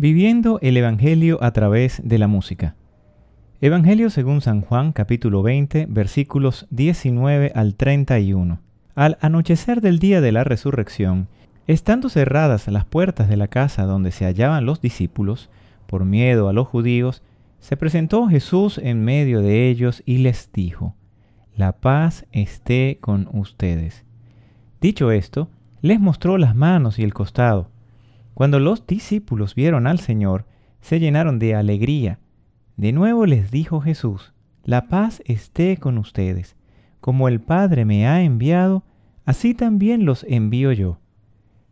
Viviendo el Evangelio a través de la música. Evangelio según San Juan capítulo 20 versículos 19 al 31. Al anochecer del día de la resurrección, estando cerradas las puertas de la casa donde se hallaban los discípulos, por miedo a los judíos, se presentó Jesús en medio de ellos y les dijo, La paz esté con ustedes. Dicho esto, les mostró las manos y el costado. Cuando los discípulos vieron al Señor, se llenaron de alegría. De nuevo les dijo Jesús, La paz esté con ustedes. Como el Padre me ha enviado, así también los envío yo.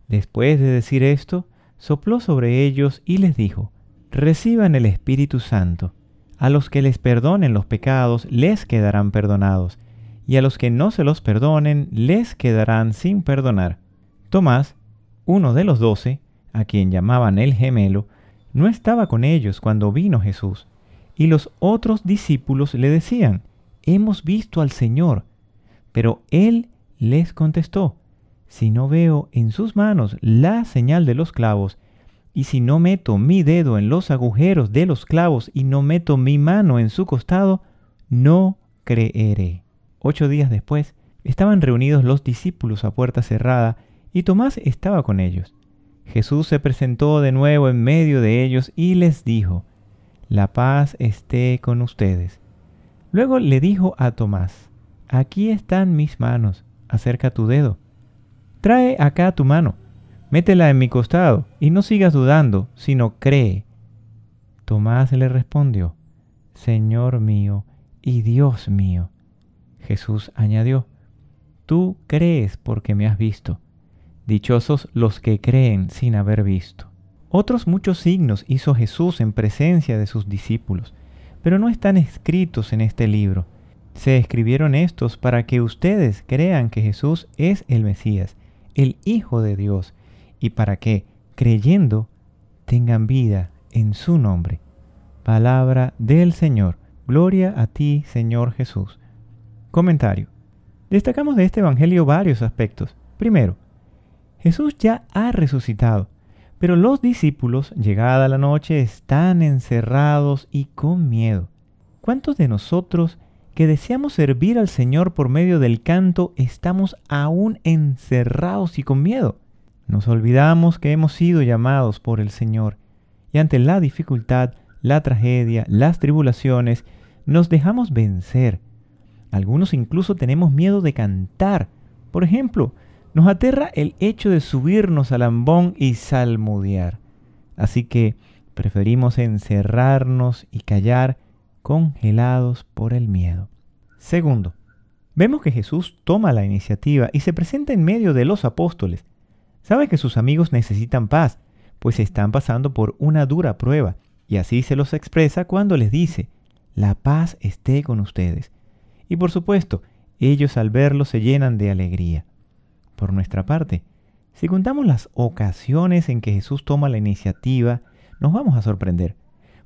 Después de decir esto, sopló sobre ellos y les dijo, Reciban el Espíritu Santo. A los que les perdonen los pecados les quedarán perdonados, y a los que no se los perdonen les quedarán sin perdonar. Tomás, uno de los doce, a quien llamaban el gemelo, no estaba con ellos cuando vino Jesús, y los otros discípulos le decían, Hemos visto al Señor. Pero él les contestó, Si no veo en sus manos la señal de los clavos, y si no meto mi dedo en los agujeros de los clavos y no meto mi mano en su costado, no creeré. Ocho días después, estaban reunidos los discípulos a puerta cerrada, y Tomás estaba con ellos. Jesús se presentó de nuevo en medio de ellos y les dijo, La paz esté con ustedes. Luego le dijo a Tomás, Aquí están mis manos, acerca tu dedo. Trae acá tu mano, métela en mi costado, y no sigas dudando, sino cree. Tomás le respondió, Señor mío y Dios mío. Jesús añadió, Tú crees porque me has visto Dichosos los que creen sin haber visto. Otros muchos signos hizo Jesús en presencia de sus discípulos, pero no están escritos en este libro. Se escribieron estos para que ustedes crean que Jesús es el Mesías, el Hijo de Dios, y para que, creyendo, tengan vida en su nombre. Palabra del Señor. Gloria a ti, Señor Jesús. Comentario. Destacamos de este Evangelio varios aspectos. Primero, Jesús ya ha resucitado, pero los discípulos, llegada la noche, están encerrados y con miedo. ¿Cuántos de nosotros que deseamos servir al Señor por medio del canto estamos aún encerrados y con miedo? Nos olvidamos que hemos sido llamados por el Señor y ante la dificultad, la tragedia, las tribulaciones, nos dejamos vencer. Algunos incluso tenemos miedo de cantar. Por ejemplo, nos aterra el hecho de subirnos al ambón y salmodiar. Así que preferimos encerrarnos y callar congelados por el miedo. Segundo, vemos que Jesús toma la iniciativa y se presenta en medio de los apóstoles. Sabe que sus amigos necesitan paz, pues están pasando por una dura prueba, y así se los expresa cuando les dice, la paz esté con ustedes. Y por supuesto, ellos al verlo se llenan de alegría. Por nuestra parte, si contamos las ocasiones en que Jesús toma la iniciativa, nos vamos a sorprender,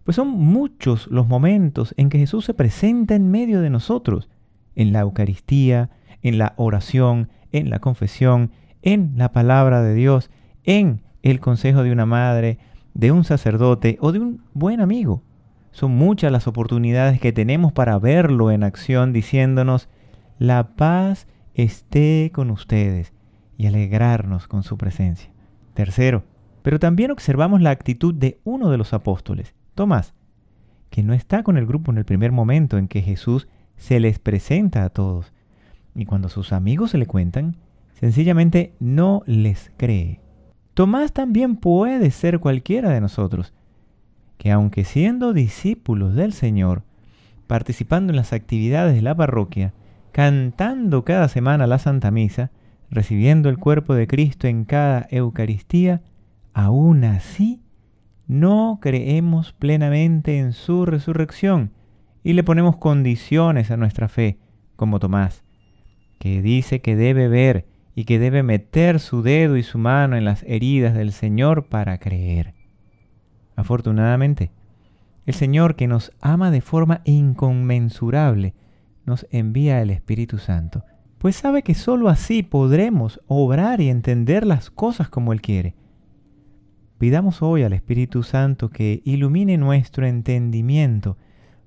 pues son muchos los momentos en que Jesús se presenta en medio de nosotros, en la Eucaristía, en la oración, en la confesión, en la palabra de Dios, en el consejo de una madre, de un sacerdote o de un buen amigo. Son muchas las oportunidades que tenemos para verlo en acción diciéndonos, la paz esté con ustedes y alegrarnos con su presencia. Tercero, pero también observamos la actitud de uno de los apóstoles, Tomás, que no está con el grupo en el primer momento en que Jesús se les presenta a todos, y cuando sus amigos se le cuentan, sencillamente no les cree. Tomás también puede ser cualquiera de nosotros, que aunque siendo discípulos del Señor, participando en las actividades de la parroquia, cantando cada semana la Santa Misa, recibiendo el cuerpo de Cristo en cada Eucaristía, aún así no creemos plenamente en su resurrección y le ponemos condiciones a nuestra fe, como Tomás, que dice que debe ver y que debe meter su dedo y su mano en las heridas del Señor para creer. Afortunadamente, el Señor que nos ama de forma inconmensurable, nos envía el Espíritu Santo pues sabe que sólo así podremos obrar y entender las cosas como Él quiere. Pidamos hoy al Espíritu Santo que ilumine nuestro entendimiento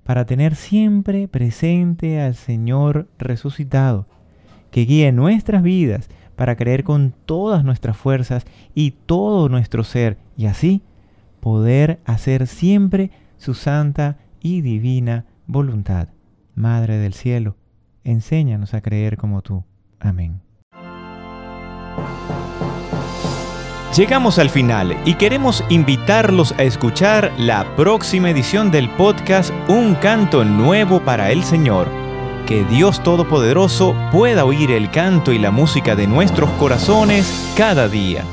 para tener siempre presente al Señor resucitado, que guíe nuestras vidas para creer con todas nuestras fuerzas y todo nuestro ser y así poder hacer siempre su santa y divina voluntad. Madre del cielo, enséñanos a creer como tú. Amén. Llegamos al final y queremos invitarlos a escuchar la próxima edición del podcast Un canto nuevo para el Señor. Que Dios Todopoderoso pueda oír el canto y la música de nuestros corazones cada día.